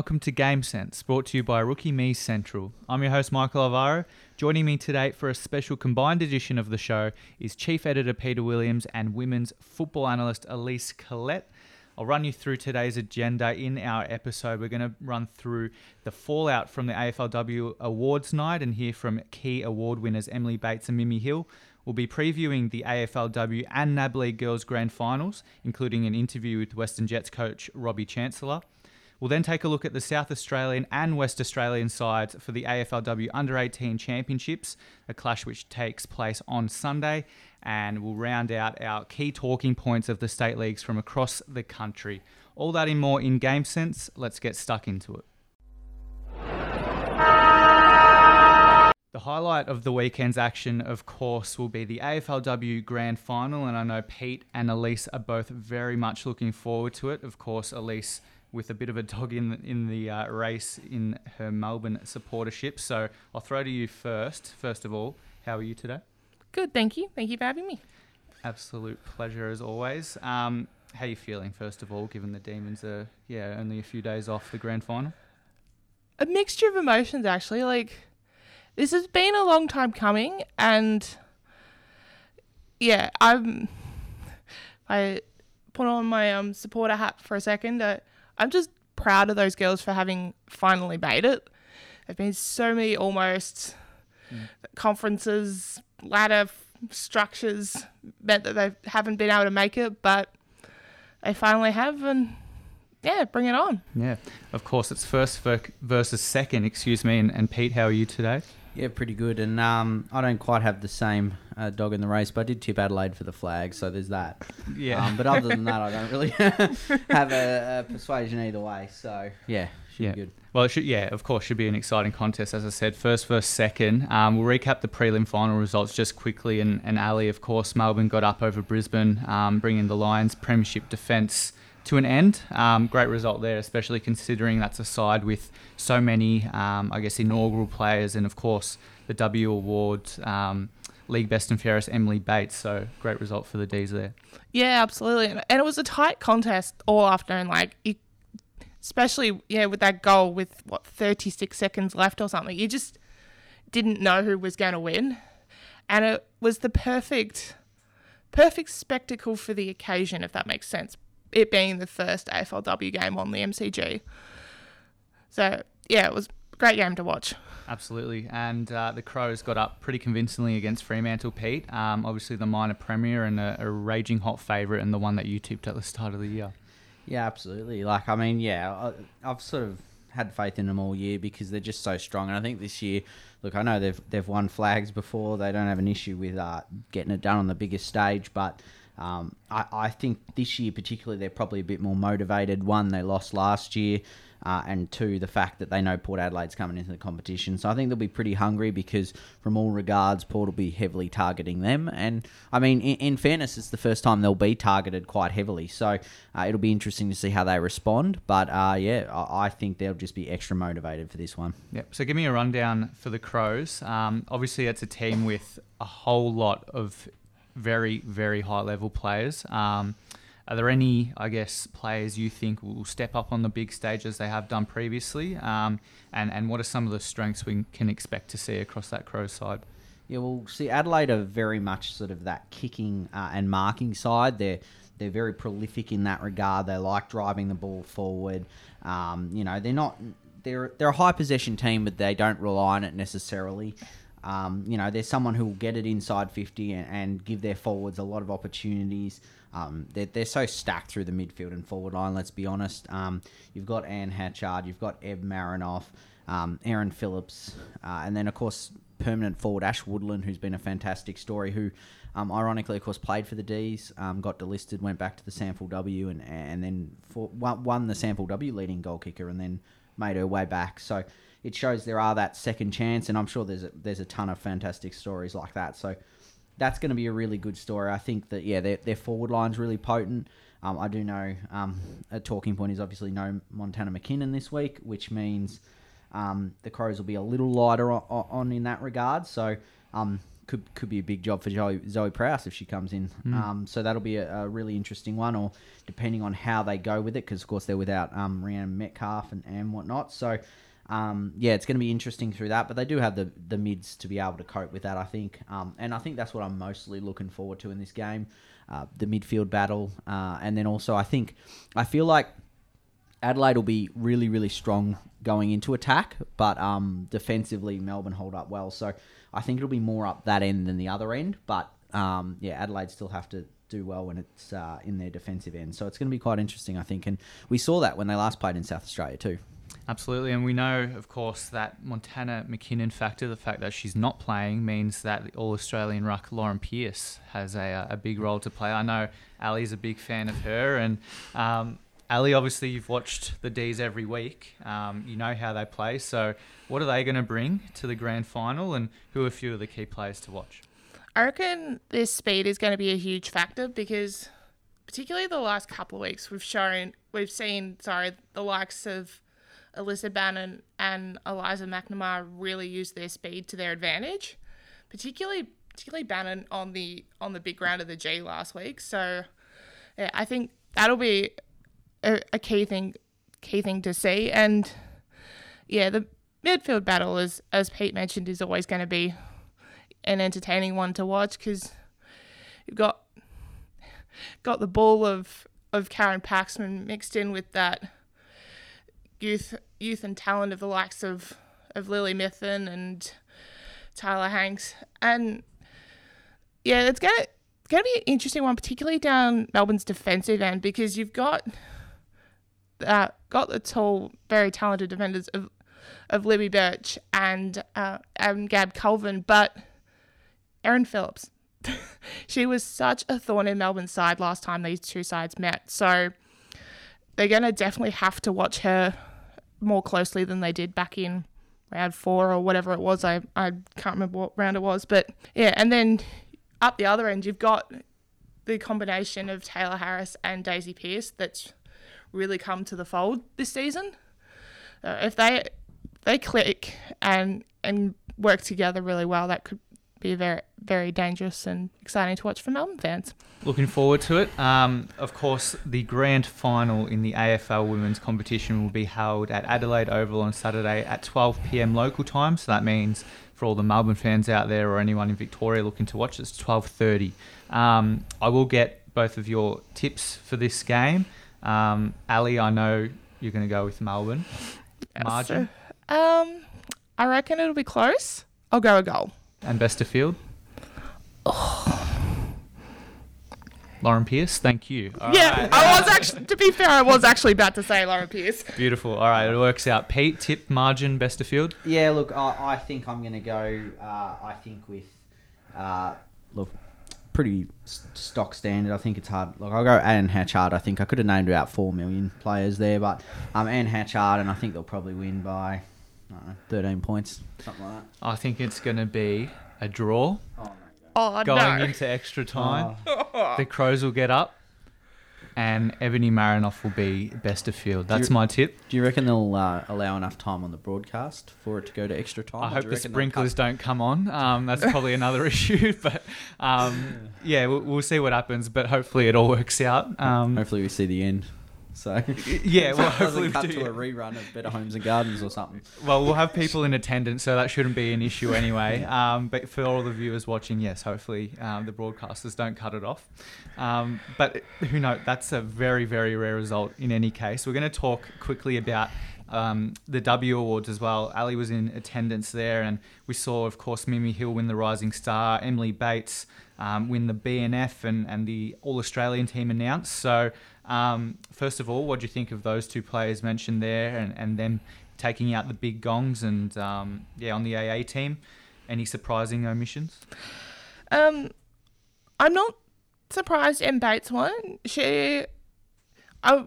welcome to Game Sense, brought to you by Rookie Me Central. I'm your host, Michael Alvaro. Joining me today for a special combined edition of the show is Chief Editor Peter Williams and women's football analyst Alyce Collett. I'll run you through today's agenda in our episode. We're going to run through the fallout from the AFLW Awards night and hear from key award winners Emily Bates and Mimi Hill. We'll be previewing the AFLW and NAB League Girls Grand Finals, including an interview with Western Jets coach Robbie Chancellor. We'll then take a look at the South Australian and West Australian sides for the AFLW Under 18 Championships, a clash which takes place on Sunday. And we'll round out our key talking points of the state leagues from across the country. All that and more in Game Sense. Let's get stuck into it. The highlight of the weekend's action, of course, will be the AFLW Grand Final, and I know Pete and Alyce are both very much looking forward to it. Of course, Alyce with a bit of a dog in the, in the uh, race in her Melbourne supportership. So I'll throw to you first. First of all, how are you today? Good, thank you. Thank you for having me. Absolute pleasure as always. Um, how are you feeling, first of all, given the Demons are yeah only a few days off the grand final? A mixture of emotions, actually. Like this has been a long time coming, and yeah, I'm. I put on my um, supporter hat for a second. Uh, I'm just proud of those girls for having finally made it. There've been so many almost mm. conferences, ladder structures meant that they haven't been able to make it, but they finally have, and yeah, bring it on. Yeah, of course, it's first versus second. Excuse me, and, and Pete, how are you today? Yeah, pretty good. And um, I don't quite have the same uh, dog in the race, but I did tip Adelaide for the flag, so there's that. Yeah. Um, but other than that, I don't really have a, a, persuasion either way. So yeah, should yeah. be good. Well, it should, yeah, of course, should be an exciting contest. As I said, first versus second. Um, we'll recap the prelim final results just quickly. And, and Ali, of course, Melbourne got up over Brisbane, um, bringing the Lions' premiership defence to an end. Um, great result there, especially considering that's a side with so many, um, I guess, inaugural players, and of course the W Award um, League Best and Fairest Emily Bates. So great result for the D's there. Yeah, absolutely, and it was a tight contest all afternoon. Like, it, especially yeah, with that goal with what thirty six seconds left or something, you just didn't know who was going to win, and it was the perfect. Perfect spectacle for the occasion, if that makes sense it being the first AFLW game on the MCG. So yeah, it was a great game to watch. Absolutely, and uh, the Crows got up pretty convincingly against Fremantle, Pete. Um, obviously, the minor premier and a, a raging hot favourite, and the one that you tipped at the start of the year. Yeah, absolutely. Like, I mean, yeah, I, I've sort of had faith in them all year because they're just so strong. And I think this year, look, I know they've they've won flags before. They don't have an issue with uh, getting it done on the biggest stage, but um, I, I, think this year, particularly, they're probably a bit more motivated. One, they lost last year, uh, and two, the fact that they know Port Adelaide's coming into the competition. So I think they'll be pretty hungry because, from all regards, Port will be heavily targeting them. And I mean, in, in fairness, it's the first time they'll be targeted quite heavily. So uh, it'll be interesting to see how they respond. But uh, yeah, I, I, think they'll just be extra motivated for this one. Yep. So give me a rundown for the Crows. Um, obviously, it's a team with a whole lot of very, very high level players. Um, are there any, I guess, players you think will step up on the big stage as they have done previously? Um, and, and what are some of the strengths we can expect to see across that Crows side? Yeah, well, see, Adelaide are very much sort of that kicking uh, and marking side. They're they're very prolific in that regard. They like driving the ball forward. Um, you know, they're not they're they're a high possession team, but they don't rely on it necessarily. Um, you know, there's someone who will get it inside 50 and, and give their forwards a lot of opportunities. Um, they're, they're so stacked through the midfield and forward line, let's be honest. Um, you've got Anne Hatchard, you've got Ev Marinoff, um, Erin Phillips, uh, and then, of course, permanent forward Ash Woodland, who's been a fantastic story, who um, ironically, of course, played for the D's, um, got delisted, went back to the SANFL W, and and then for, won the SANFL W leading goal kicker, and then made her way back. So it shows there are that second chance, and I'm sure there's a, there's a ton of fantastic stories like that. So that's going to be a really good story. I think that yeah, their, their forward line's really potent. Um, I do know um, a talking point is obviously no Montana McKinnon this week, which means um, the Crows will be a little lighter on, on in that regard. So um, could could be a big job for Zoe, Zoe Prowse if she comes in. Um, so that'll be a, a really interesting one, or depending on how they go with it, because of course they're without um, Rhiannon Metcalfe and, and whatnot. So um, yeah, it's going to be interesting through that, but they do have the the mids to be able to cope with that, I think. Um, and I think that's what I'm mostly looking forward to in this game, uh, the midfield battle, uh, and then also I think I feel like Adelaide will be really, really strong going into attack, but um, defensively, Melbourne hold up well. So I think it'll be more up that end than the other end. But um, yeah, Adelaide still have to do well when it's uh, in their defensive end. So it's going to be quite interesting, I think. And we saw that when they last played in South Australia too. Absolutely, and we know, of course, that Montana McKinnon factor, the fact that she's not playing, means that the All Australian ruck Lauren Pearce has a, a big role to play. I know Ali's a big fan of her, and um, Ali, obviously, you've watched the D's every week. Um, you know how they play. So, what are they going to bring to the grand final, and who are a few of the key players to watch? I reckon this speed is going to be a huge factor because, particularly the last couple of weeks, we've shown we've seen sorry the likes of Alyssa Bannan and Eliza McNamara really use their speed to their advantage, particularly particularly Bannan on the on the big round of the G last week. So, yeah, I think that'll be a, a key thing key thing to see. And yeah, the midfield battle is as Pete mentioned is always going to be an entertaining one to watch because you've got got the ball of of Karen Paxman mixed in with that youth youth and talent of the likes of of Lily Mithen and Tyler Hanks. And yeah it's gonna it's gonna be an interesting one particularly down Melbourne's defensive end because you've got uh, got the tall very talented defenders of of Libby Birch and uh, and Gab Colvin but Erin Phillips. She was such a thorn in Melbourne's side last time these two sides met. So they're going to definitely have to watch her more closely than they did back in round four or whatever it was. I, I can't remember what round it was. But yeah, and then up the other end, you've got the combination of Taylor Harris and Daisy Pearce that's really come to the fold this season. Uh, if they they click and and work together really well, that could be very very dangerous and exciting to watch for Melbourne fans. Looking forward to it. Um, of course, the grand final in the AFL women's competition will be held at Adelaide Oval on Saturday at 12 p.m. local time. So that means for all the Melbourne fans out there or anyone in Victoria looking to watch, it's 12:30. Um, I will get both of your tips for this game. Um, Ali, I know you're going to go with Melbourne. Margin Um, I reckon it'll be close. I'll go a goal. And best of field. Lauren Pearce, thank you. All yeah, right. I was actually. To be fair, I was actually about to say Lauren Pearce. Beautiful. All right, it works out. Pete, tip, margin, best of field. Yeah, look, I, I think I'm going to go. Uh, I think with uh, look pretty stock standard. I think it's hard. Look, I'll go Anne Hatchard. I think I could have named about four million players there, but um, Anne Hatchard, and I think they'll probably win by I don't know, 13 points, something like that. I think it's going to be a draw Oh, no. Oh going no! into extra time. The Crows will get up, and Ebony Marinoff will be best of field. That's you- my tip. Do you reckon they'll uh, allow enough time on the broadcast for it to go to extra time? I or do hope the sprinklers don't come on. Um, that's probably another issue, but um, yeah, we'll, we'll see what happens. But hopefully, it all works out. Um, Hopefully, we see the end. So yeah, well, hopefully we cut do. to a rerun of Better Homes and Gardens or something. Well, we'll have people in attendance, so that shouldn't be an issue anyway. Um, but for all the viewers watching, yes, hopefully um, the broadcasters don't cut it off. Um, but who knows? That's a very, very rare result in any case. We're going to talk quickly about um, the W Awards as well. Ali was in attendance there, and we saw, of course, Mimi Hill win the Rising Star, Emily Bates um, win the BNF, and, and the All Australian team announced. So, um, first of all, what do you think of those two players mentioned there, and, and them taking out the big gongs, and um, yeah, on the AA team? Any surprising omissions? Um, I'm not surprised M Bates won. She, I,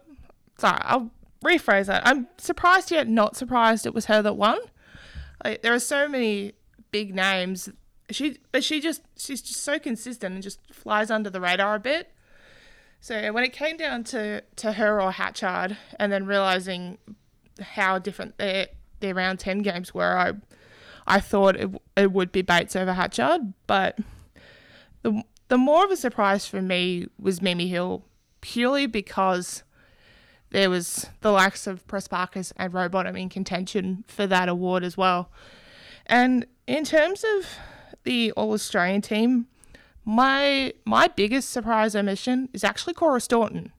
sorry, I'll rephrase that. I'm surprised yet not surprised it was her that won. Like there are so many big names. She, but she just she's just so consistent and just flies under the radar a bit. So when it came down to to her or Hatchard, and then realizing how different their their round ten games were, I I thought it, it would be Bates over Hatchard, but the the more of a surprise for me was Mimi Hill, purely because there was the likes of Prespakis and Rowbottom in contention for that award as well. And in terms of the All Australian team, my my biggest surprise omission is actually Cora Staunton.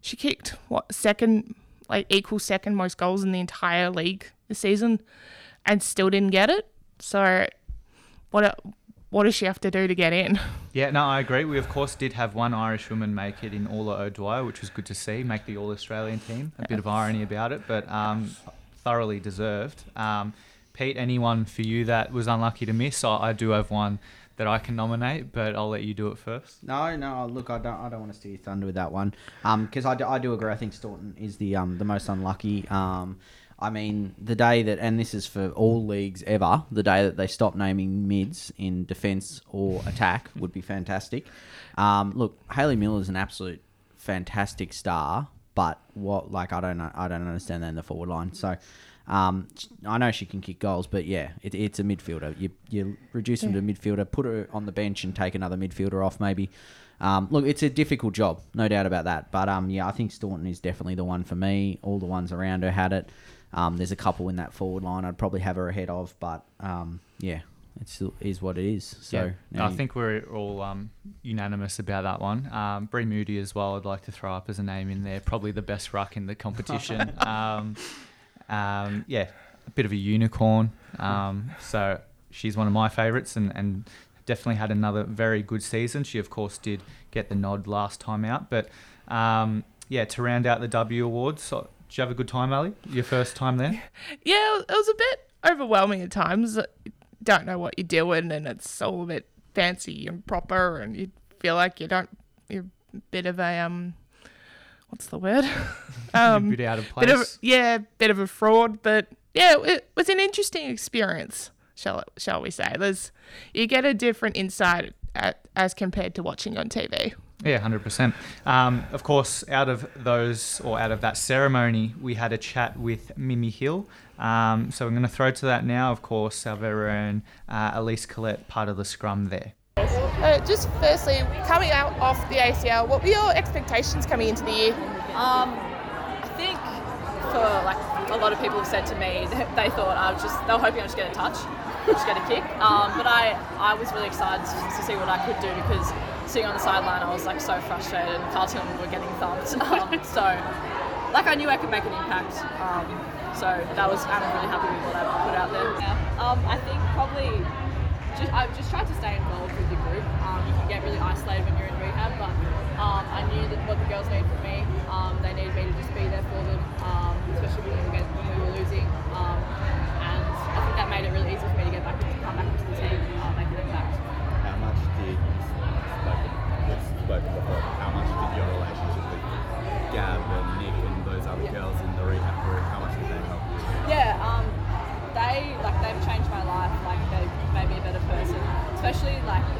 She kicked what second, like equal second most goals in the entire league this season, and still didn't get it. So, what what does she have to do to get in? Yeah, no, I agree. We of course did have one Irish woman make it in Orla O'Dwyer, which was good to see, make the All Australian team. A bit of irony about it, but um, thoroughly deserved. Um, Pete, anyone for you that was unlucky to miss? I, I do have one that I can nominate, but I'll let you do it first. No, no. Look, I don't. I don't want to steal your thunder with that one. Um, because I, do, I do agree. I think Staunton is the um the most unlucky. Um, I mean, the day that, and this is for all leagues ever, the day that they stop naming mids in defence or attack would be fantastic. Um, look, Hayley Miller is an absolute fantastic star, but what, like, I don't know, I don't understand that in the forward line. So, um, I know she can kick goals, but yeah, it, it's a midfielder. You you reduce him to a midfielder, put her on the bench, and take another midfielder off maybe. Um, look, it's a difficult job, no doubt about that. But um, yeah, I think Staunton is definitely the one for me. All the ones around her had it. Um, there's a couple in that forward line I'd probably have her ahead of, but um, yeah, it still is what it is. So yeah, I think we're all um, unanimous about that one. Um, Bree Moody as well. I'd like to throw up as a name in there. Probably the best ruck in the competition. um, um, yeah, a bit of a unicorn. Um, so she's one of my favourites and, and definitely had another very good season. She of course did get the nod last time out, but um, yeah, to round out the W awards. So, did you have a good time, Ali? Your first time there? Yeah, it was a bit overwhelming at times. You don't know what you're doing, and it's all a bit fancy and proper, and you feel like you don't. You're a bit of a um, what's the word? a bit out of place. bit of yeah, bit of a fraud, but yeah, it was an interesting experience. Shall shall we say? There's you get a different insight at, as compared to watching on TV. Yeah, hundred percent. Um, of course, out of those or out of that ceremony, we had a chat with Mimi Hill. Um, so I'm going to throw to that now. Of course, our very own uh, Alyce Collett, part of the scrum there. Uh, just firstly, coming out off the ACL, what were your expectations coming into the year? Um, I think for like a lot of people have said to me that they thought I was just they were hoping I would just get a touch, just get a kick. Um, but I I was really excited to, to see what I could do because sitting on the sideline I was like so frustrated and Carlton were getting thumped. Um, so like I knew I could make an impact. Um, so that was I'm really happy with what I put out there. Yeah. Um, I think probably just, I've just tried to stay involved with the group. Um, you can get really isolated when you're in rehab, but um, I knew that what the girls needed from me. Um, they needed me to just be there for them, um, especially when we, were when we were losing. Um, and I think that made it really easy for me Especially like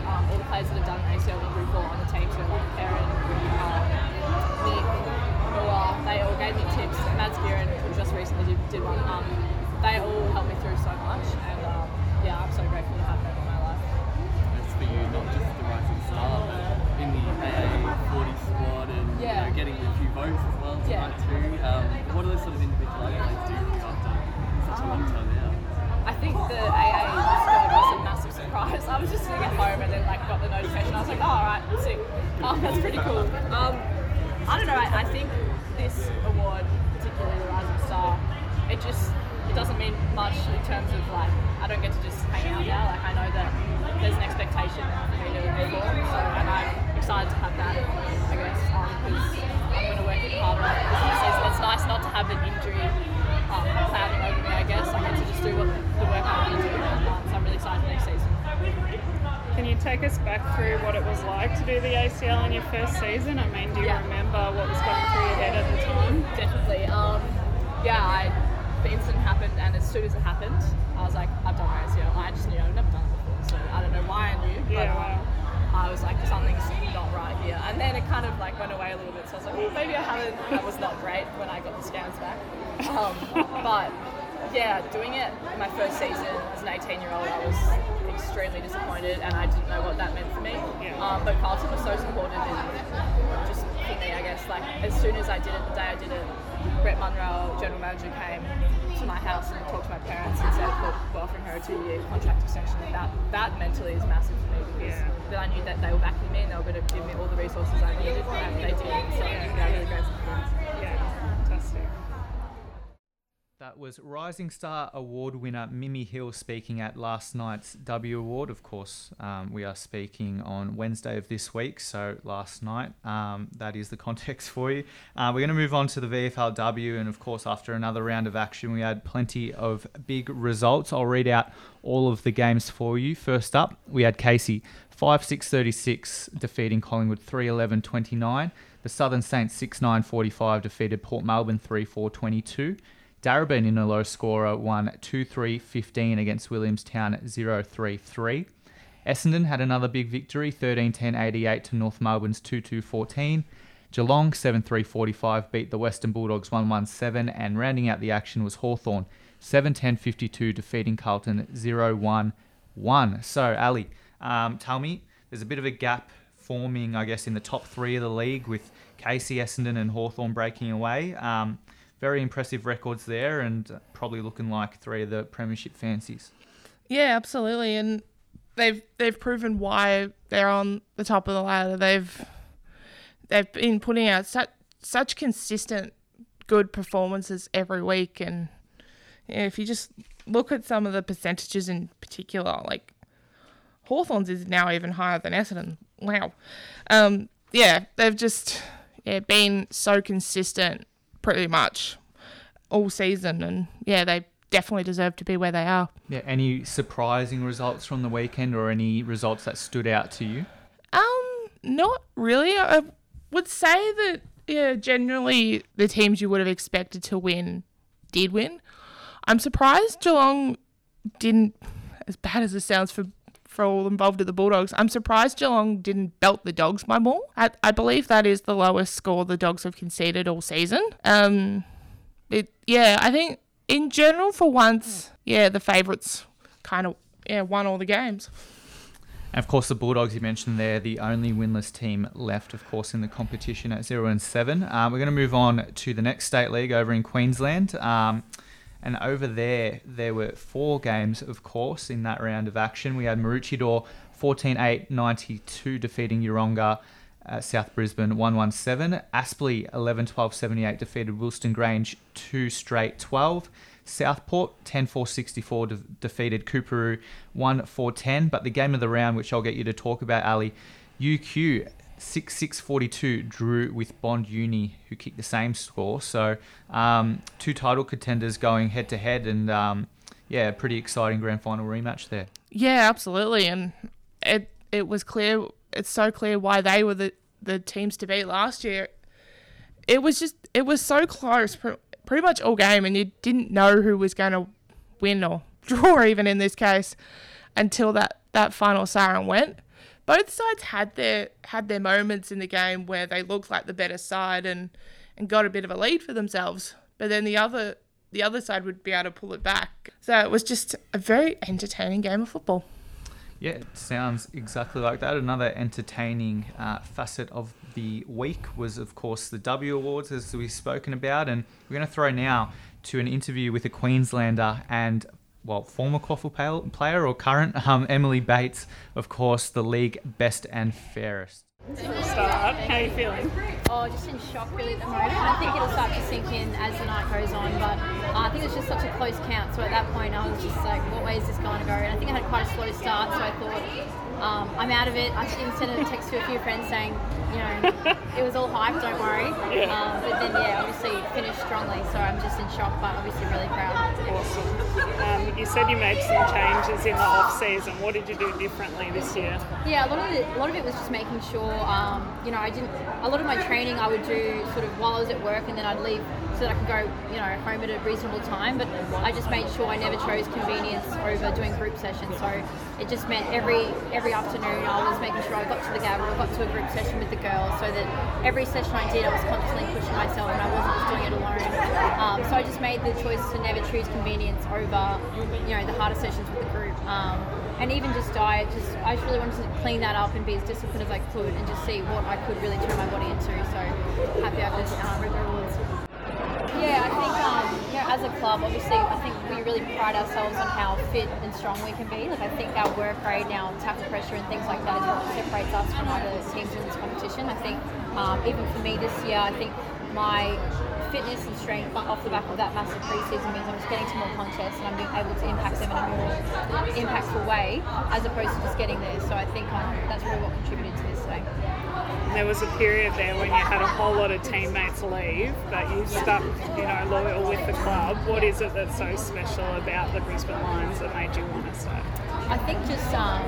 so supportive in just for me, I guess. Like, as soon as I did it, the day I did it, Brett Munro, general manager, came to my house and talked to my parents and said, look, we're offering her a two year contract extension. And that, that mentally is massive for me because Yeah. then I knew that they were backing me and they were going to give me all the resources I needed and they did. So, yeah, really grateful for that. Yeah, fantastic. That was Rising Star Award winner Mimi Hill speaking at last night's W Award. Of course, um, we are speaking on Wednesday of this week, so last night. Um, that is the context for you. Uh, we're going to move on to the VFLW, and of course, after another round of action, we had plenty of big results. I'll read out all of the games for you. First up, we had Casey 5 6 36 defeating Collingwood 3 11 29. The Southern Saints 6 9 45 defeated Port Melbourne 3 4 22. Darebin in a low scorer won 2 3 15 against Williamstown 0 3 3. Essendon had another big victory 13 10 88 to North Melbourne's 2 2 14. Geelong 7 3 45 beat the Western Bulldogs 1 1 7, and rounding out the action was Hawthorn 7 10 52 defeating Carlton 0 1 1. So, Ali, um, tell me, there's a bit of a gap forming, I guess, in the top three of the league with Casey, Essendon, and Hawthorn breaking away. Um, very impressive records there, and probably looking like three of the premiership fancies. Yeah, absolutely, and they've they've proven why they're on the top of the ladder. They've they've been putting out such such consistent good performances every week, and if you just look at some of the percentages in particular, like Hawthorns is now even higher than Essendon. Wow, um, yeah, they've just yeah been so consistent pretty much all season, and yeah, they definitely deserve to be where they are. Yeah, any surprising results from the weekend, or any results that stood out to you? Um, not really. I would say that yeah, generally the teams you would have expected to win did win. I'm surprised Geelong didn't, as bad as it sounds for for all involved at the Bulldogs. I'm surprised Geelong didn't belt the Dogs by more. I, I believe that is the lowest score the Dogs have conceded all season. Um, it yeah, I think in general for once, yeah, the favourites kind of yeah won all the games. And of course, the Bulldogs you mentioned there, the only winless team left, of course, in the competition at zero and seven. Uh, we're going to move on to the next state league over in Queensland. Um, and over there, there were four games, of course, in that round of action. We had Maroochydore 14 8 92 defeating Yeronga. Uh, South Brisbane 117. Aspley 11 12 78 defeated Wilston Grange 2 straight 12. Southport 10 4 64 de- defeated Coorparoo 1 4 10. But the game of the round, which I'll get you to talk about, Ali, UQ 6 6 42 drew with Bond Uni, who kicked the same score. So um, two title contenders going head to head, and um, yeah, pretty exciting grand final rematch there. Yeah, absolutely, and it it was clear. It's so clear why they were the the teams to beat last year. It was just it was so close, pre- pretty much all game, and you didn't know who was going to win or draw, even in this case, until that that final siren went. Both sides had their had their moments in the game where they looked like the better side and and got a bit of a lead for themselves, but then the other the other side would be able to pull it back. So it was just a very entertaining game of football. Yeah, it sounds exactly like that. Another entertaining uh, facet of the week was, of course, the W Awards, as we've spoken about. And we're going to throw now to an interview with a Queenslander and, well, former QAFL pal- player or current um, Emily Bates, of course, the league best and fairest. Start. How are you feeling? Oh, just in shock really at the moment. I think it'll start to sink in as the night goes on, but uh, I think it's just such a close count. So at that point, I was just like, what way is this going to go? And I think I had quite a slow start, so I thought, um, I'm out of it. I even sent a text to a few friends saying, you know, it was all hype, don't worry. Yeah. Um, but then, yeah, obviously finished strongly, so I'm just in shock, but obviously really proud. Awesome. Um, you said you made some changes in the off season. What did you do differently this year? Yeah, a lot of it, a lot of it was just making sure sure, um, you know, I didn't. A lot of my training I would do sort of while I was at work, and then I'd leave so that I could go, you know, home at a reasonable time. But I just made sure I never chose convenience over doing group sessions. So it just meant every every afternoon I was making sure I got to the Gabba, I got to a group session with the girls, so that every session I did, I was constantly pushing myself, and I wasn't just doing it alone. Um, so I just made the choice to never choose convenience over, you know, the harder sessions with the group. Um, and even just diet, just I just really wanted to clean that up and be as disciplined as I could, and just see what I could really turn my body into. So happy I could um, reap the rewards. Yeah, I think um, as a club, obviously, I think we really pride ourselves on how fit and strong we can be. Like I think our work rate, and our tackle pressure, and things like that is what separates us from other teams in this competition. I think um, even for me this year, I think my fitness and strength off the back of that massive preseason means I'm just getting to more contests and I'm being able to impact them in a more impactful way as opposed to just getting there. So I think um, that's really what contributed to this today. There was a period there when you had a whole lot of teammates leave, but you stuck, you know, loyal with the club. What is it that's so special about the Brisbane Lions that made you want to stay? I think just um,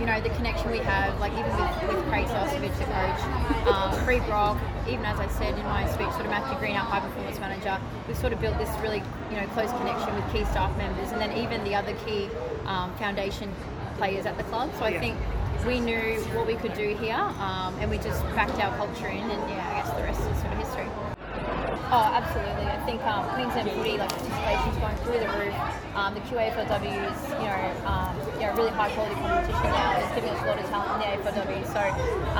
you know the connection we have, like even with, with Craig Starcevich, the coach, um, Free Brock, even as I said in my speech, sort of Matthew Green, our high performance manager, we've sort of built this really you know close connection with key staff members, and then even the other key um, foundation players at the club. So I Yeah. think we knew what we could do here, um, and we just backed our culture in, and yeah, I guess the rest is sort of history. Oh, absolutely. I think um, Queensland footy, like participation's going through the roof. Um, the QAFLW is, you know, um, you know, really high quality competition now. It's giving us a lot of talent in the AFLW. So,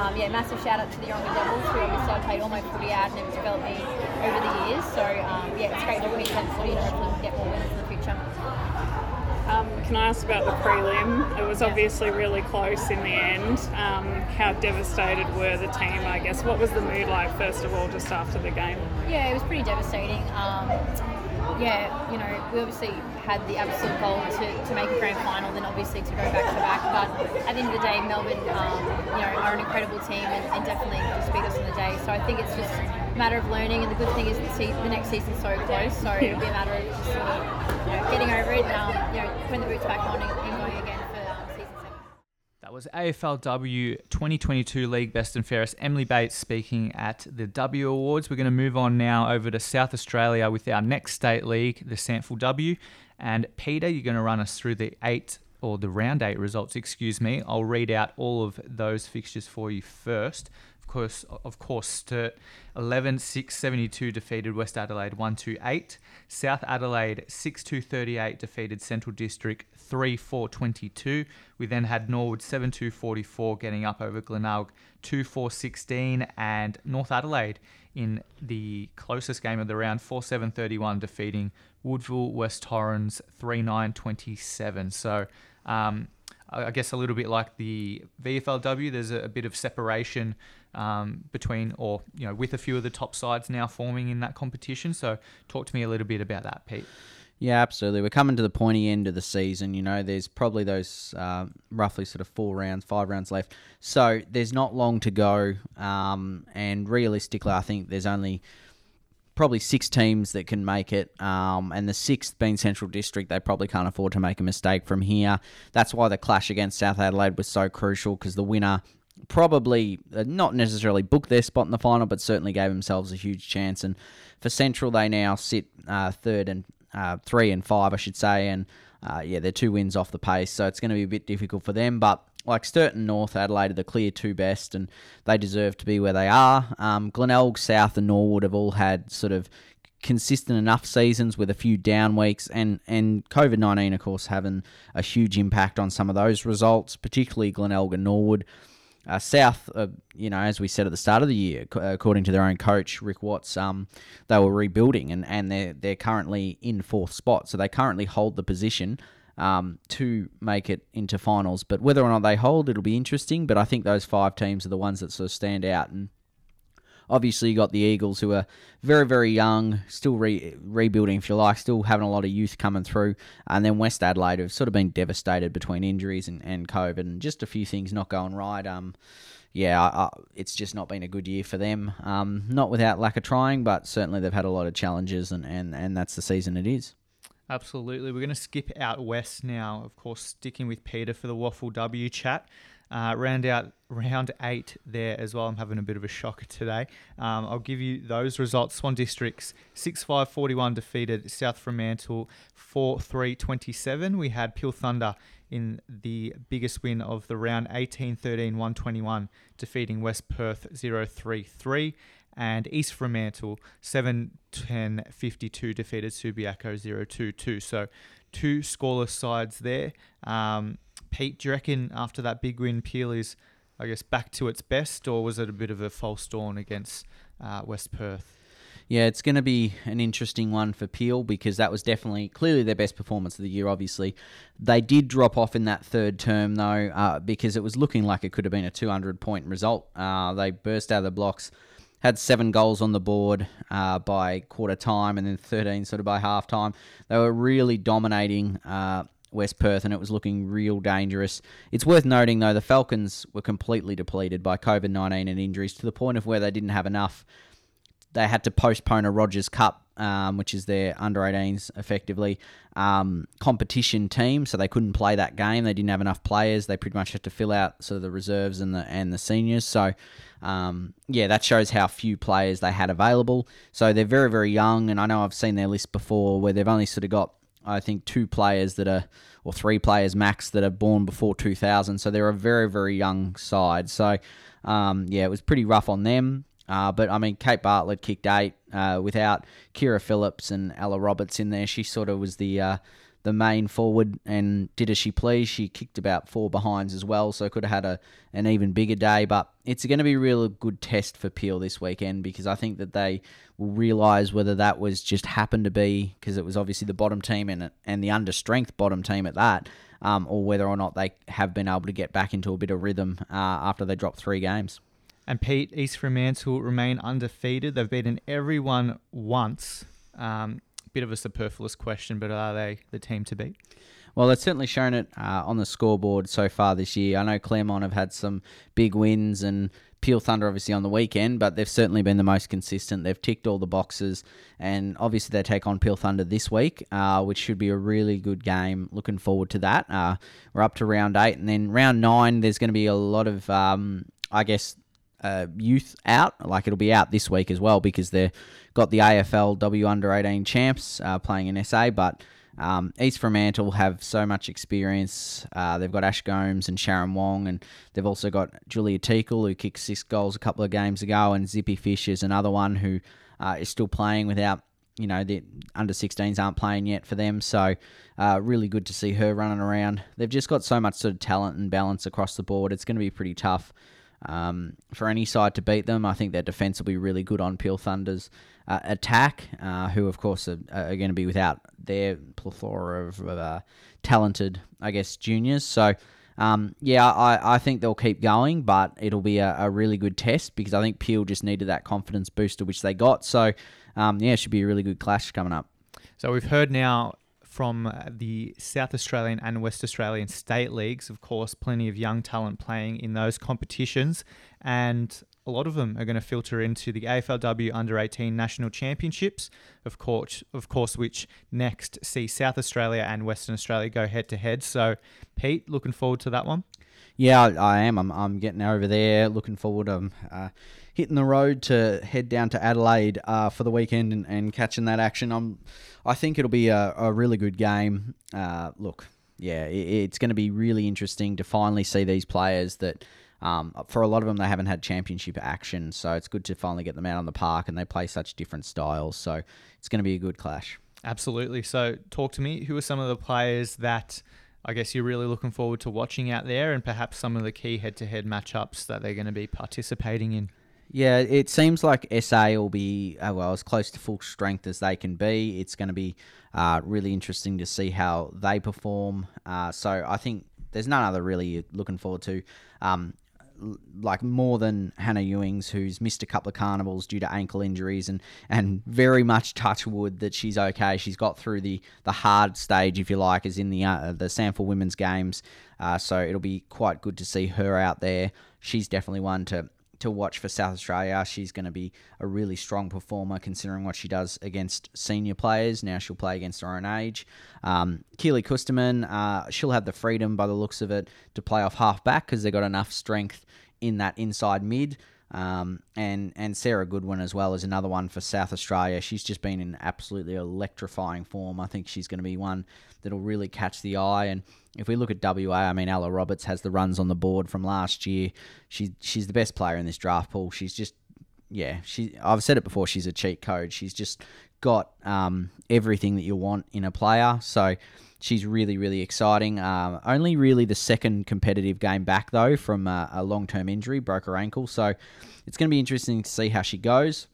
um, yeah, massive shout out to the Yeronga Devils, who obviously I played all my footy at and have developed me over the years. So, um, yeah, it's great for Queensland footy and hopefully we can get more wins in the future. Um, can I ask about the prelim? It was obviously really close in the end. Um, how devastated were the team, I guess? What was the mood like, first of all, just after the game? Yeah, it was pretty devastating. Um, yeah, you know, we obviously had the absolute goal to, to make a grand final, then obviously to go back to back. But at the end of the day, Melbourne, um, you know, are an incredible team and, and definitely just beat us on the day. So I think it's just matter of learning. And the good thing is the, se- the next season's so close, so it'll be a matter of just you know, getting over it and um, you know, putting the boots back on and, and going again for season. That was AFLW 2022 League Best and Fairest. Emily Bates speaking at the W Awards. We're going to move on now over to South Australia with our next state league, the SANFL W. And Peter, you're going to run us through the eight or the round eight results, excuse me. I'll read out all of those fixtures for you first. Of course, of course, Sturt 11 6 72 defeated West Adelaide 1 2 8. South Adelaide 6 2 38 defeated Central District 3 4 22. We then had Norwood 7 2 44 getting up over Glenelg 2 4 16. And North Adelaide in the closest game of the round 4 7 31 defeating Woodville West Torrens 3 9 27. So, um, I I guess a little bit like the VFLW, there's a, a bit of separation um, between, or you know, with a few of the top sides now forming in that competition. So, talk to me a little bit about that, Pete. Yeah, absolutely. We're coming to the pointy end of the season. You know, there's probably those uh, roughly sort of four rounds, five rounds left. So there's not long to go. Um, and realistically, I think there's only probably six teams that can make it. Um, and the sixth being Central District, they probably can't afford to make a mistake from here. That's why the clash against South Adelaide was so crucial because the winner probably uh, not necessarily booked their spot in the final, but certainly gave themselves a huge chance. And for Central, they now sit uh, third and uh, three and five, I should say, and uh, yeah, they're two wins off the pace, so it's going to be a bit difficult for them. But like Sturt and North Adelaide are the clear two best, and they deserve to be where they are. Um, Glenelg, South, and Norwood have all had sort of consistent enough seasons with a few down weeks, and and COVID nineteen, of course, having a huge impact on some of those results, particularly Glenelg and Norwood. Uh, South, uh, you know, as we said at the start of the year, ac- according to their own coach Rick Watts, um, they were rebuilding and, and they're they're currently in fourth spot, so they currently hold the position um, to make it into finals. But whether or not they hold, it'll be interesting. But I think those five teams are the ones that sort of stand out and. Obviously, you got the Eagles, who are very, very young, still re- rebuilding, if you like, still having a lot of youth coming through. And then West Adelaide, who've sort of been devastated between injuries and, and COVID and just a few things not going right. Um, yeah, I, I, it's just not been a good year for them. Um, not without lack of trying, but certainly they've had a lot of challenges, and, and, and that's the season it is. Absolutely. We're going to skip out west now, of course, sticking with Peter for the WAFL W chat. Uh, round out round eight there as well. I'm having a bit of a shocker today. Um, I'll give you those results. Swan Districts 6 5 41 defeated South Fremantle 4 3 27. We had Peel Thunder in the biggest win of the round 18 13 121, defeating West Perth 0 3 3 and East Fremantle 7 10 52 defeated Subiaco 0 2 2. So, two scoreless sides there. Um, Pete, do you reckon after that big win, Peel is, I guess, back to its best, or was it a bit of a false dawn against uh, West Perth? Yeah, it's going to be an interesting one for Peel because that was definitely clearly their best performance of the year. Obviously, they did drop off in that third term though uh, because it was looking like it could have been a 200 point result. Uh, they burst out of the blocks, had seven goals on the board uh, by quarter time, and then 13 sort of by half time. They were really dominating. West Perth, and it was looking real dangerous. It's worth noting, though, the Falcons were completely depleted by COVID 19 and injuries to the point of where they didn't have enough. They had to postpone a Rogers Cup, um, which is their under 18s effectively um, competition team, so they couldn't play that game. They didn't have enough players. They pretty much had to fill out sort of the reserves and the and the seniors. So um, yeah, that shows how few players they had available. So they're very very young, and I know I've seen their list before where they've only sort of got I think two players that are, or three players max that are born before 2000. So they're a very, very young side. So, um, yeah, it was pretty rough on them. Uh, but I mean, Kate Bartlett kicked eight uh, without Kira Phillips and Ella Roberts in there. She sort of was the uh, the main forward and did as she pleased. She kicked about four behinds as well, so could have had a an even bigger day. But it's going to be a real good test for Peel this weekend because I think that they will realise whether that was just happened to be because it was obviously the bottom team and and the under strength bottom team at that, um, or whether or not they have been able to get back into a bit of rhythm uh, after they dropped three games. And Pete, East Fremantle remain undefeated. They've beaten everyone once. Um, bit of a superfluous question, but are they the team to beat? Well, they've certainly shown it uh, on the scoreboard so far this year. I know Claremont have had some big wins and Peel Thunder obviously on the weekend, but they've certainly been the most consistent. They've ticked all the boxes, and obviously they take on Peel Thunder this week, uh, which should be a really good game. Looking forward to that. Uh, we're up to round eight, and then round nine, there's going to be a lot of, um, I guess, uh, youth out. Like it'll be out this week as well because they've got the AFL W Under 18 champs uh, playing in SA, but um, East Fremantle have so much experience. Uh, they've got Ash Gomes and Sharon Wong, and they've also got Julia Teakle, who kicked six goals a couple of games ago, and Zippy Fish is another one who uh, is still playing without, you know, the under 16s aren't playing yet for them. So, uh, really good to see her running around. They've just got so much sort of talent and balance across the board. It's going to be pretty tough um, for any side to beat them. I think their defence will be really good on Peel Thunder's uh, attack, uh, who of course are, are going to be without their plethora of uh, talented, I guess, juniors. So. Um, yeah, I, I think they'll keep going, but it'll be a, a, really good test because I think Peel just needed that confidence booster, which they got. So, um, yeah, it should be a really good clash coming up. So, we've heard now from the South Australian and West Australian state leagues. Of course, plenty of young talent playing in those competitions, and a lot of them are going to filter into the AFLW Under 18 National Championships, of course, of course, which next see South Australia and Western Australia go head to head. So, Pete, looking forward to that one. Yeah, I am. I'm, I'm getting over there. Looking forward. um, uh, hitting the road to head down to Adelaide uh, for the weekend and, and catching that action. I'm I think it'll be a, a really good game. Uh, look, yeah, it, it's going to be really interesting to finally see these players that. Um, for a lot of them, they haven't had championship action, so it's good to finally get them out on the park, and they play such different styles. So it's going to be a good clash. Absolutely. So, talk to me. Who are some of the players that I guess you're really looking forward to watching out there, and perhaps some of the key head-to-head matchups that they're going to be participating in? Yeah, it seems like SA will be uh, well as close to full strength as they can be. It's going to be uh, really interesting to see how they perform. Uh, so I think there's none other really looking forward to. Um, like more than Hannah Ewings, who's missed a couple of carnivals due to ankle injuries, and and very much touch wood that she's okay. She's got through the the hard stage, if you like, is in the uh, the SANFL Women's Games. Uh, so it'll be quite good to see her out there. She's definitely one to to watch for South Australia. She's going to be a really strong performer considering what she does against senior players. Now she'll play against her own age. Um, Keeley Kustermann, uh, she'll have the freedom by the looks of it to play off half back because they've got enough strength in that inside mid. Um, and and Sarah Goodwin as well is another one for South Australia. She's just been in absolutely electrifying form. I think she's going to be one that'll really catch the eye. And if we look at WA, I mean Ella Roberts has the runs on the board from last year. She she's the best player in this draft pool. She's just yeah. She I've said it before. She's a cheat code. She's just got um, everything that you want in a player. So she's really, really exciting. Um, only really the second competitive game back, though, from uh, a long term injury, broke her ankle. So it's going to be interesting to see how she goes.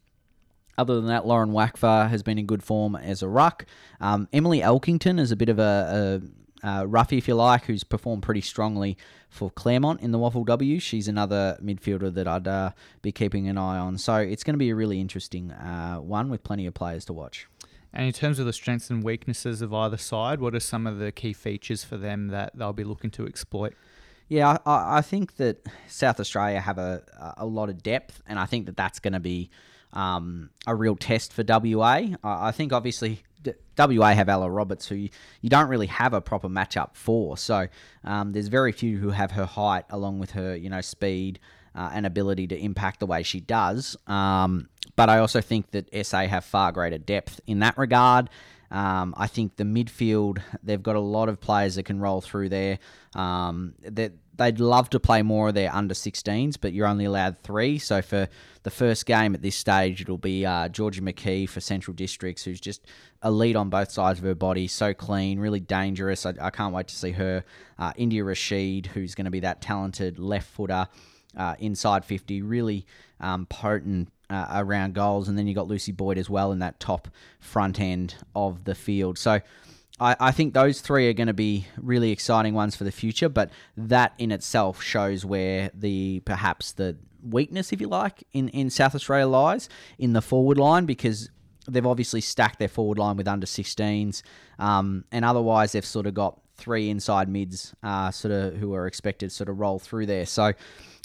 Other than that, Lauren Wakfer has been in good form as a ruck. Um, Emily Elkington is a bit of a, a, a roughie, if you like, who's performed pretty strongly for Claremont in the WAFL W. She's another midfielder that I'd uh, be keeping an eye on. So it's going to be a really interesting uh, one with plenty of players to watch. And in terms of the strengths and weaknesses of either side, what are some of the key features for them that they'll be looking to exploit? Yeah, I, I think that South Australia have a, a lot of depth, and I think that that's going to be um, a real test for WA. I, think obviously WA have Ella Roberts, who you, you, don't really have a proper matchup for. So um, there's very few who have her height along with her, you know, speed uh, and ability to impact the way she does. Um, but I also think that SA have far greater depth in that regard. Um, I think the midfield, they've got a lot of players that can roll through there. Um, that they'd love to play more of their under 16s, but you're only allowed three. So for the first game at this stage, it'll be uh, Georgia McKee for Central Districts, who's just elite on both sides of her body, so clean, really dangerous. I, I can't wait to see her. Uh, India Rashid, who's going to be that talented left footer uh, inside 50, really um, potent uh, around goals. And then you got Lucy Boyd as well in that top front end of the field. So I, I think those three are going to be really exciting ones for the future. But that in itself shows where the perhaps the weakness, if you like, in, in South Australia lies in the forward line because they've obviously stacked their forward line with under 16s. Um, and otherwise, they've sort of got three inside mids, uh, sort of who are expected sort of roll through there. So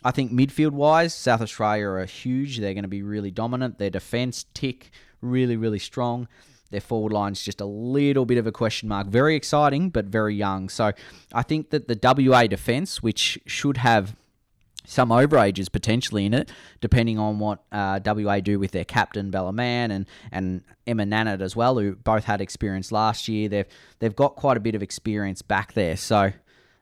I think midfield wise, South Australia are huge. They're going to be really dominant. Their defence tick really, really strong. Their forward line's just a little bit of a question mark. Very exciting, but very young. So I think that the WA defence, which should have some overages potentially in it, depending on what uh, WA do with their captain Bella Mann and and Emma Nannett as well, who both had experience last year. They've they've got quite a bit of experience back there. So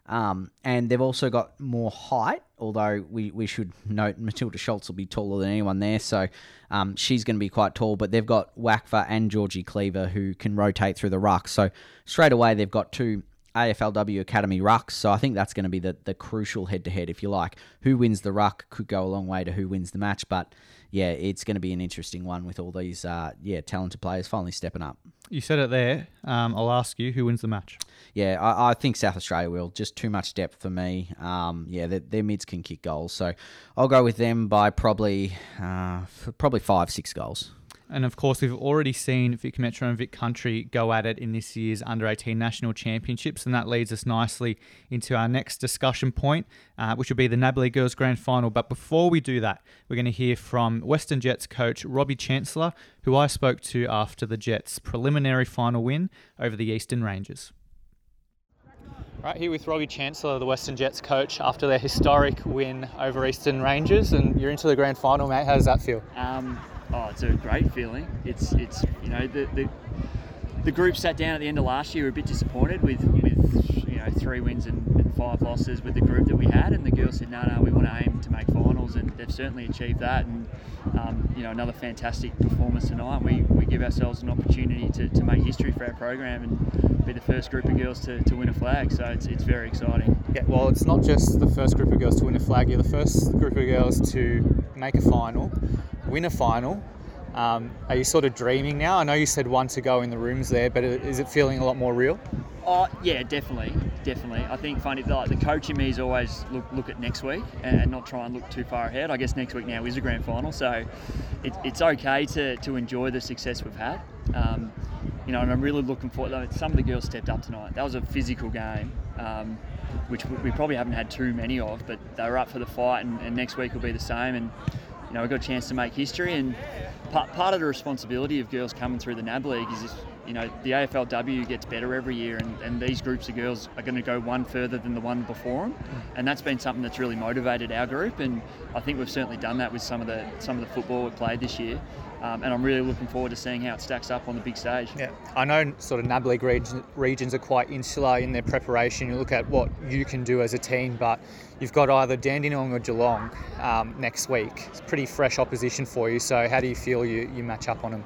um, and they've also got more height, although we, we should note Matilda Schultz will be taller than anyone there, so um, she's going to be quite tall. But they've got Wakfer and Georgie Cleaver who can rotate through the ruck. So straight away, they've got two AFLW Academy rucks. So I think that's going to be the, the crucial head to head, if you like. Who wins the ruck could go a long way to who wins the match. But yeah, it's going to be an interesting one with all these uh, yeah talented players finally stepping up. You said it there. Um, I'll ask you who wins the match. Yeah, I, I, think South Australia will. Just too much depth for me. Um, yeah, their, their, mids can kick goals, so I'll go with them by probably uh, probably five six goals. And of course, we've already seen Vic Metro and Vic Country go at it in this year's Under 18 National Championships. And that leads us nicely into our next discussion point, uh, which will be the NAB Girls Grand Final. But before we do that, we're going to hear from Western Jets coach Robbie Chancellor, who I spoke to after the Jets' preliminary final win over the Eastern Rangers. Right here with Robbie Chancellor, the Western Jets coach, after their historic win over Eastern Rangers, and you're into the grand final, mate. How does that feel? Um, Oh, it's a great feeling. It's it's you know the the, the group sat down at the end of last year, were a bit disappointed with with you know three wins and, and five losses with the group that we had, and the girls said, no, no, we want to aim to make finals, and they've certainly achieved that. And um, you know another fantastic performance tonight. We, we give ourselves an opportunity to, to make history for our program and be the first group of girls to, to win a flag. So it's, it's very exciting. Yeah, well, it's not just the first group of girls to win a flag. You're the first group of girls to make a final win a final. Um, are you sort of dreaming now? I know you said one to go in the rooms there, but is it feeling a lot more real? Oh yeah, definitely, definitely. I think funny like the coach in me is always look look at next week and not try and look too far ahead. I guess next week now is a grand final, so it, it's okay to, to enjoy the success we've had. Um, you know, and I'm really looking forward. To some of the girls stepped up tonight. That was a physical game. Um, which we we probably haven't had too many of, but they were up for the fight, and, and next week will be the same. And you know, we got a chance to make history, and part, part of the responsibility of girls coming through the NAB League is, you know, the AFLW gets better every year, and, and these groups of girls are going to go one further than the one before them, and that's been something that's really motivated our group, and I think we've certainly done that with some of the some of the football we've played this year. Um, and I'm really looking forward to seeing how it stacks up on the big stage. Yeah, I know sort of NAB League region, regions are quite insular in their preparation. You look at what you can do as a team, but you've got either Dandenong or Geelong um, next week. It's pretty fresh opposition for you. So how do you feel you, you match up on them?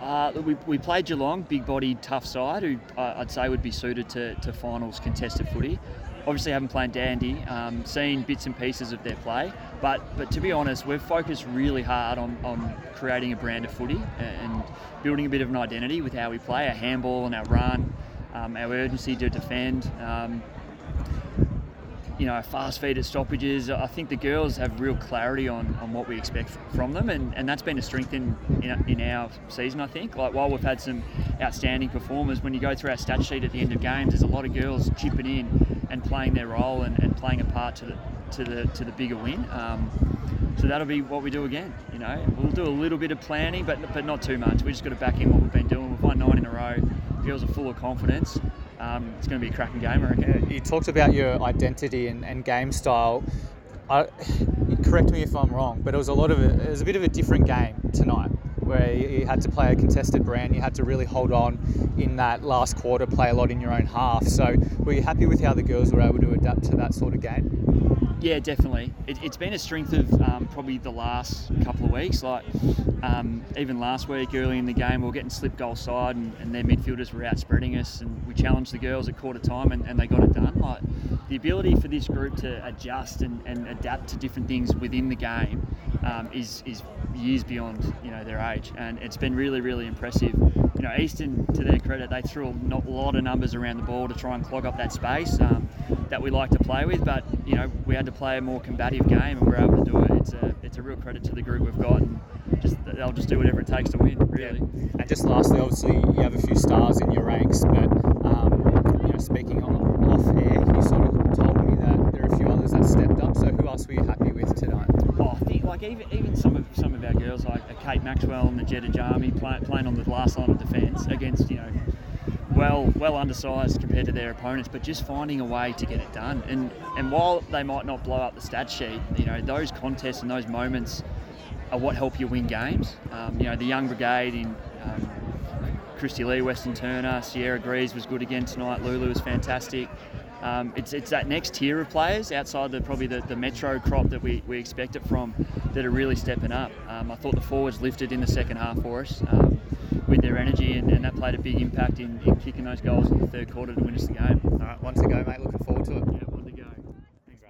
Uh, we, we played Geelong, big bodied, tough side, who uh, I'd say would be suited to, to finals contested footy. Obviously, haven't played Dandy, um, seen bits and pieces of their play, but but to be honest, we've focused really hard on, on creating a brand of footy and building a bit of an identity with how we play, our handball and our run, um, our urgency to defend. Um, you know, fast feed at stoppages. I think the girls have real clarity on, on what we expect from them, and, and that's been a strength in, in, in our season, I think. Like, while we've had some outstanding performers, when you go through our stat sheet at the end of games, there's a lot of girls chipping in and playing their role and, and playing a part to the, to the, to the bigger win. Um, so that'll be what we do again. You know, we'll do a little bit of planning, but but not too much. We just got to back in what we've been doing. We've won nine in a row. Girls are full of confidence. Um, it's going to be a cracking game, I reckon. You talked about your identity and, and game style. I, correct me if I'm wrong, but it was a lot of it was a bit of a different game tonight, where you had to play a contested brand. You had to really hold on in that last quarter, play a lot in your own half. So, were you happy with how the girls were able to adapt to that sort of game? Yeah, definitely. It, has been a strength of um, probably the last couple of weeks. Like um, even last week, early in the game, we were getting slip goal side, and, and their midfielders were out spreading us, and we challenged the girls at quarter time, and, and they got it done. Like the ability for this group to adjust and, and adapt to different things within the game um, is is years beyond you know their age, and it's been really really impressive. You know, Eastern, to their credit, they threw a lot of numbers around the ball to try and clog up that space um, that we like to play with, but you know we had to play a more combative game, and we're able to do it. It's a it's a real credit to the group we've got, and just they'll just do whatever it takes to win, really. And just lastly, obviously you have a few stars in your ranks, but um, you know, speaking on, off air, you sort of told me that there are a few others that stepped up. So who else were you happy with tonight? Oh, I think like even even some of some of our girls like Kate Maxwell and the Jetta Jami play, playing on the last line of defence against you know well well undersized compared to their opponents, but just finding a way to get it done. And and while they might not blow up the stat sheet, you know those contests and those moments are what help you win games. Um, you know the young brigade in. Um, Christy Lee, Weston Turner, Sierra Greaves was good again tonight. Lulu was fantastic. Um, it's, it's that next tier of players outside the probably the, the metro crop that we, we expect it from that are really stepping up. Um, I thought the forwards lifted in the second half for us um, with their energy, and, and, that played a big impact in, in, kicking those goals in the third quarter to win us the game. All right, one to go, mate. Looking forward to it. Yeah, one to go. Thanks,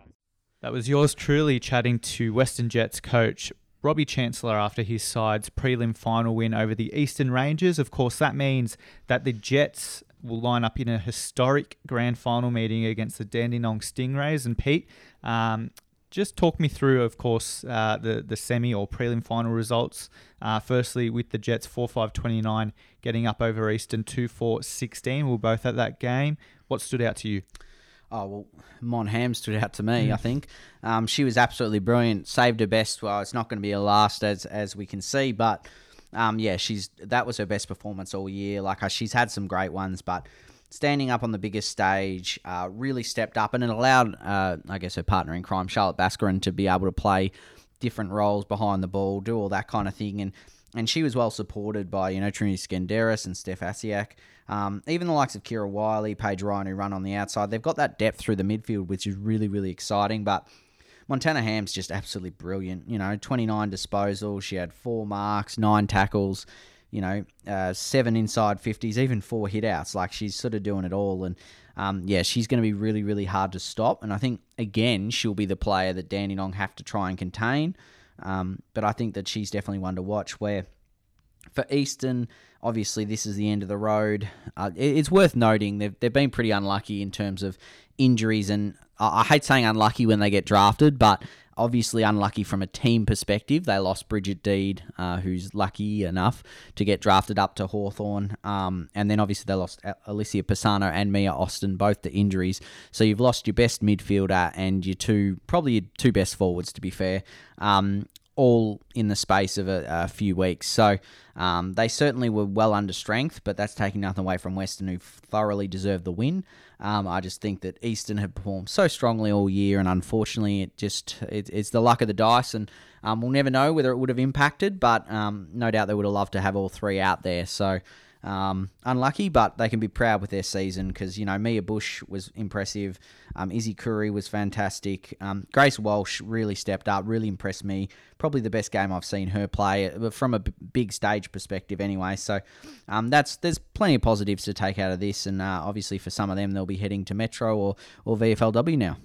That was yours truly chatting to Western Jets coach Robbie Chancellor after his side's prelim final win over the Eastern Rangers. Of course, that means that the Jets will line up in a historic grand final meeting against the Dandenong Stingrays. And Pete, um, just talk me through, of course, uh, the the semi or prelim final results. Uh, firstly, with the Jets 4 5 29 getting up over Eastern 2 4 16. We we're both at that game. What stood out to you? Oh well, Mon Ham stood out to me. I think um, she was absolutely brilliant. Saved her best. Well, it's not going to be a last as as we can see, but um, yeah, she's that was her best performance all year. Like uh, she's had some great ones, but standing up on the biggest stage uh, really stepped up, and it allowed, uh, I guess, her partner in crime, Charlotte Baskaran, to be able to play different roles behind the ball, do all that kind of thing, and and she was well supported by you know Trinity Skenderis and Steph Asiak. Um, even the likes of Kira Wiley, Paige Ryan, who run on the outside, they've got that depth through the midfield, which is really, really exciting. But Montana Ham's just absolutely brilliant. You know, 29 disposals. She had four marks, nine tackles, you know, uh, seven inside 50s, even four hitouts. Like she's sort of doing it all. And um, yeah, she's going to be really, really hard to stop. And I think, again, she'll be the player that Dandenong have to try and contain. Um, but I think that she's definitely one to watch where for Eastern, obviously this is the end of the road. Uh, it's worth noting they've, they've been pretty unlucky in terms of injuries, and I, I hate saying unlucky when they get drafted, but obviously unlucky from a team perspective. They lost Bridget Deed, uh, who's lucky enough to get drafted up to Hawthorn, um, and then obviously they lost Alicia Pisano and Mia Austin, both to injuries. So you've lost your best midfielder and your two, probably your two best forwards, to be fair. Um, all in the space of a, a few weeks. So um, they certainly were well under strength, but that's taking nothing away from Western, who thoroughly deserved the win. Um, I just think that Eastern have performed so strongly all year, and unfortunately, it just it, it's the luck of the dice, and um, we'll never know whether it would have impacted. But um, no doubt they would have loved to have all three out there. So um, unlucky, but they can be proud with their season because, you know, Mia Bush was impressive. Um, Izzy Curry was fantastic. Um, Grace Walsh really stepped up, really impressed me. Probably the best game I've seen her play uh, from a b- big stage perspective, anyway. So um, that's there's plenty of positives to take out of this. And uh, obviously, for some of them, they'll be heading to Metro or, or VFLW now.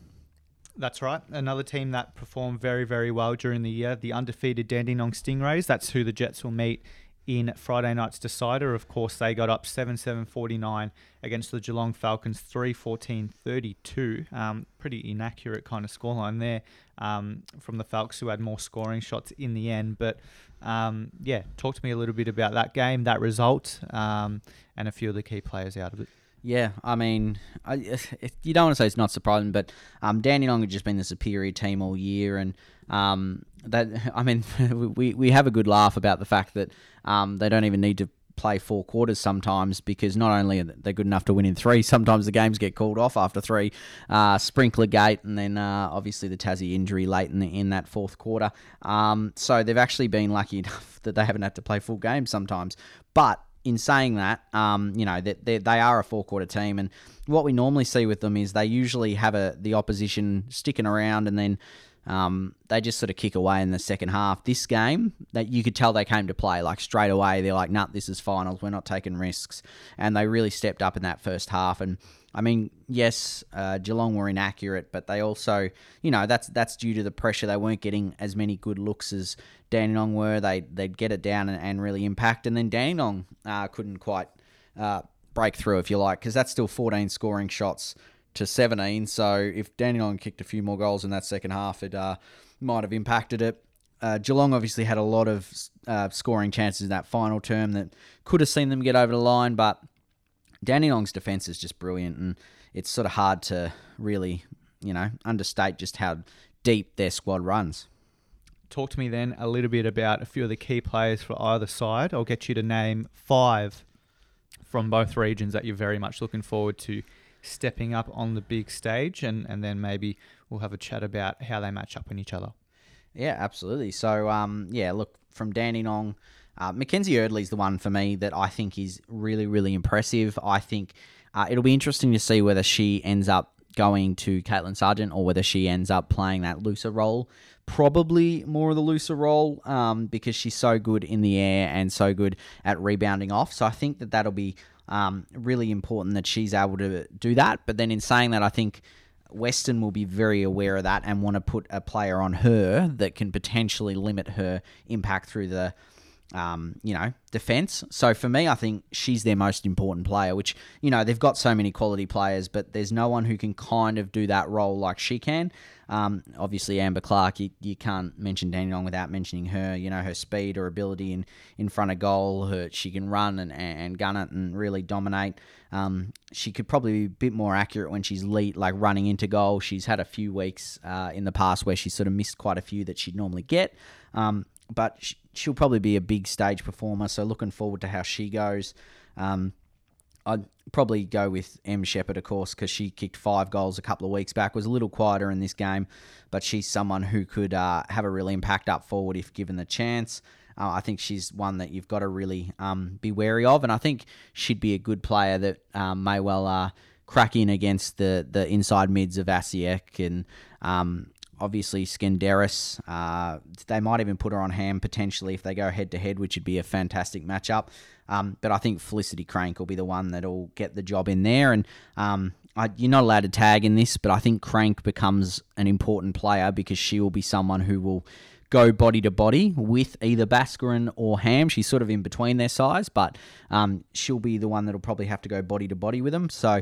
That's right. Another team that performed very, very well during the year, the undefeated Dandenong Stingrays. That's who the Jets will meet in Friday night's decider. Of course, they got up 7 7 49 against the Geelong Falcons 3 14 32. Um, pretty inaccurate kind of scoreline there um, from the Falcons, who had more scoring shots in the end. But um, yeah, talk to me a little bit about that game, that result, um, and a few of the key players out of it. Yeah, I mean, I, if, you don't want to say it's not surprising, but um, Dandenong had just been the superior team all year, and um, that I mean, we we have a good laugh about the fact that um, they don't even need to play four quarters sometimes because not only are they good enough to win in three, sometimes the games get called off after three. Uh, sprinkler gate, and then uh, obviously the Tassie injury late in the, in that fourth quarter. Um, so they've actually been lucky enough that they haven't had to play full games sometimes, but in saying that, um, you know, that they, they are a four quarter team, and what we normally see with them is they usually have a the opposition sticking around, and then um, they just sort of kick away in the second half. This game, that you could tell they came to play like straight away. They're like, "Nah, this is finals. We're not taking risks," and they really stepped up in that first half. And I mean, yes, uh, Geelong were inaccurate, but they also, you know, that's that's due to the pressure. They weren't getting as many good looks as Dandenong were. They they'd get it down and, and really impact, and then Dandenong uh, couldn't quite uh, break through, if you like, because that's still 14 scoring shots to 17. So if Dandenong kicked a few more goals in that second half, it uh, might have impacted it. Uh, Geelong obviously had a lot of uh, scoring chances in that final term that could have seen them get over the line, but Dandenong's defence is just brilliant, and it's sort of hard to really, you know, understate just how deep their squad runs. Talk to me then a little bit about a few of the key players for either side. I'll get you to name five from both regions that you're very much looking forward to stepping up on the big stage, and, and then maybe we'll have a chat about how they match up on each other. Yeah, absolutely. So, um, yeah, look, from Dandenong, uh, Mackenzie Eardley's the one for me that I think is really, really impressive. I think uh, it'll be interesting to see whether she ends up going to Caitlin Sargent or whether she ends up playing that looser role. Probably more of the looser role um, because she's so good in the air and so good at rebounding off. So I think that that'll be um, really important that she's able to do that. But then in saying that, I think Western will be very aware of that and want to put a player on her that can potentially limit her impact through the um, you know, defense. So for me, I think she's their most important player, which, you know, they've got so many quality players, but there's no one who can kind of do that role like she can. Um, obviously, Amber Clark, you, you can't mention Dandenong without mentioning her, you know, her speed, her ability in, in front of goal, her, she can run and, and gun it and really dominate. Um, she could probably be a bit more accurate when she's lead, like running into goal. She's had a few weeks uh, in the past where she's sort of missed quite a few that she'd normally get. Um, but she'll probably be a big stage performer. So looking forward to how she goes. Um, I'd probably go with M Shepherd, of course, because she kicked five goals a couple of weeks back. Was a little quieter in this game, but she's someone who could uh, have a real impact up forward if given the chance. Uh, I think she's one that you've got to really um, be wary of, and I think she'd be a good player that um, may well uh, crack in against the the inside mids of Asiak and um, obviously Skenderis. Uh, they might even put her on Ham potentially if they go head to head, which would be a fantastic matchup. Um, but I think Felicity Crank will be the one that'll get the job in there. And um, I, you're not allowed to tag in this, but I think Crank becomes an important player because she will be someone who will go body to body with either Baskaran or Ham. She's sort of in between their size, but um, she'll be the one that'll probably have to go body to body with them. So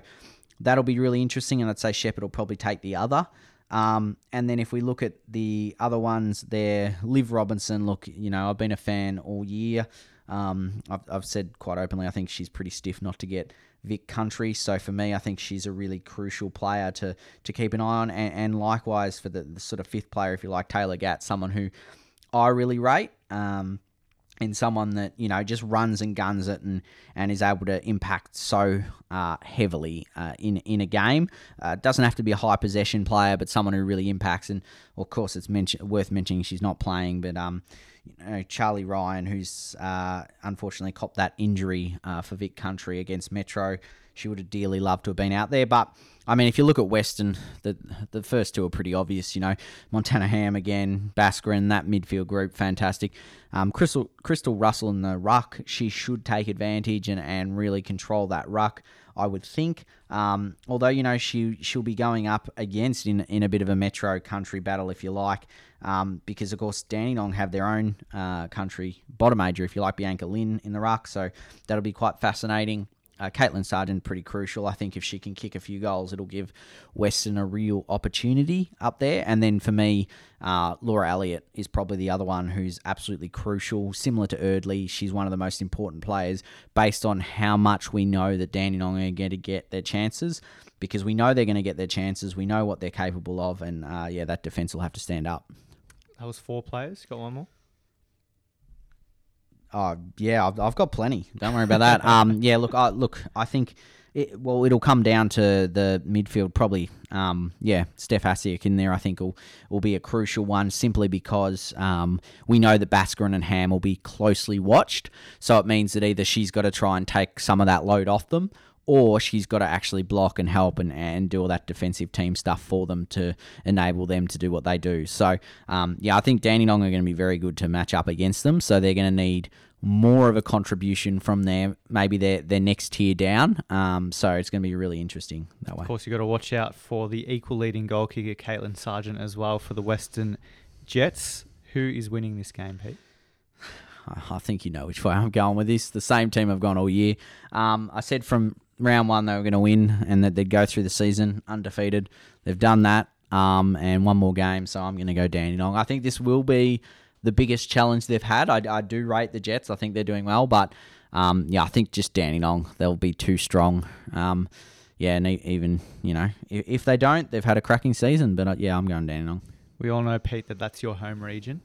that'll be really interesting. And I'd say Shepherd will probably take the other. Um, and then if we look at the other ones there, Liv Robinson, look, you know, I've been a fan all year. Um, I've, I've said quite openly, I think she's pretty stiff not to get Vic Country. So for me, I think she's a really crucial player to to keep an eye on. And, and likewise for the, the sort of fifth player, if you like, Taylor Gatt, someone who I really rate. Um, and someone that you know just runs and guns it and, and is able to impact so uh, heavily uh, in in a game. Uh, doesn't have to be a high possession player, but someone who really impacts. And of course, it's mention- worth mentioning she's not playing, but um, you know Charlie Ryan, who's uh, unfortunately copped that injury uh, for Vic Country against Metro. She would have dearly loved to have been out there, but I mean, if you look at Western, the the first two are pretty obvious. You know, Montana Ham again, Baskaran, that midfield group, fantastic. Um, Crystal Crystal Russell in the ruck, she should take advantage and, and really control that ruck. I would think. Um, although you know she she'll be going up against in in a bit of a metro country battle, if you like, um, because of course Danny Dandenong have their own uh, country bottom major, if you like, Bianca Lynn in the ruck. So that'll be quite fascinating. Uh, Caitlin Sargent pretty crucial. I think if she can kick a few goals, it'll give Western a real opportunity up there. And then for me, uh, Laura Elliott is probably the other one who's absolutely crucial. Similar to Eardley, she's one of the most important players based on how much we know that Danny Dandenong are going to get their chances. Because we know they're going to get their chances, we know what they're capable of, and uh, yeah, that defense will have to stand up. That was four players. Got one more. Oh yeah, I've, I've got plenty. Don't worry about that. Um, yeah, look, I, look, I think. It, well, it'll come down to the midfield, probably. Um, yeah, Steph Asiak in there, I think, will will be a crucial one, simply because um, we know that Baskaran and Ham will be closely watched. So it means that either she's got to try and take some of that load off them, or she's got to actually block and help and, and do all that defensive team stuff for them to enable them to do what they do. So, um, yeah, I think Danny Dandenong are going to be very good to match up against them. So they're going to need more of a contribution from their maybe their, their next tier down. Um, so it's going to be really interesting that way. Of course, you've got to watch out for the equal leading goal kicker, Caitlin Sargent, as well for the Western Jets. Who is winning this game, Pete? I think you know which way I'm going with this. The same team I've gone all year. Um, I said from round one they were going to win and that they'd go through the season undefeated. They've done that, um, and one more game, so I'm going to go Dandenong. I think this will be the biggest challenge they've had. I, I do rate the Jets. I think they're doing well, but um, yeah, I think just Dandenong they'll be too strong. Um, yeah, and even you know if, if, they don't, they've had a cracking season. But uh, yeah, I'm going Dandenong. We all know Pete that that's your home region.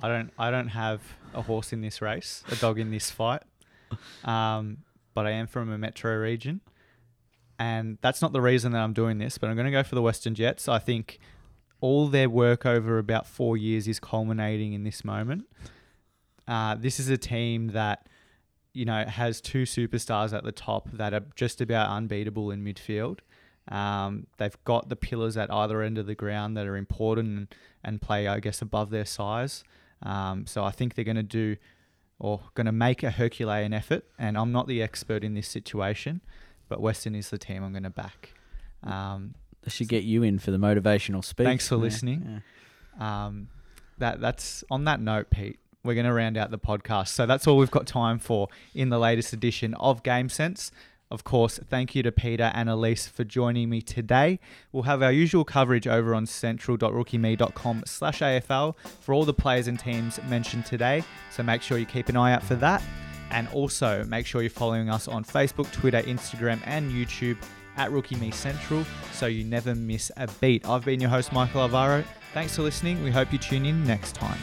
I don't I don't have a horse in this race, a dog in this fight. Um, but I am from a metro region. And that's not the reason that I'm doing this, but I'm going to go for the Western Jets. I think all their work over about four years is culminating in this moment. Uh, this is a team that, you know, has two superstars at the top that are just about unbeatable in midfield. Um, they've got the pillars at either end of the ground that are important and, play, I guess, above their size. Um, so I think they're going to do or going to make a Herculean effort. And I'm not the expert in this situation, but Western is the team I'm going to back. Um, they should get you in for the motivational speech. Thanks for yeah, listening. Yeah. Um, that that's on that note, Pete. We're going to round out the podcast. So that's all we've got time for in the latest edition of Game Sense. Of course, thank you to Peter and Alyce for joining me today. We'll have our usual coverage over on central.rookieme.com slash AFL for all the players and teams mentioned today, so make sure you keep an eye out for that. And also make sure you're following us on Facebook, Twitter, Instagram, and YouTube at Rookie Me Central so you never miss a beat. I've been your host, Michael Alvaro. Thanks for listening. We hope you tune in next time.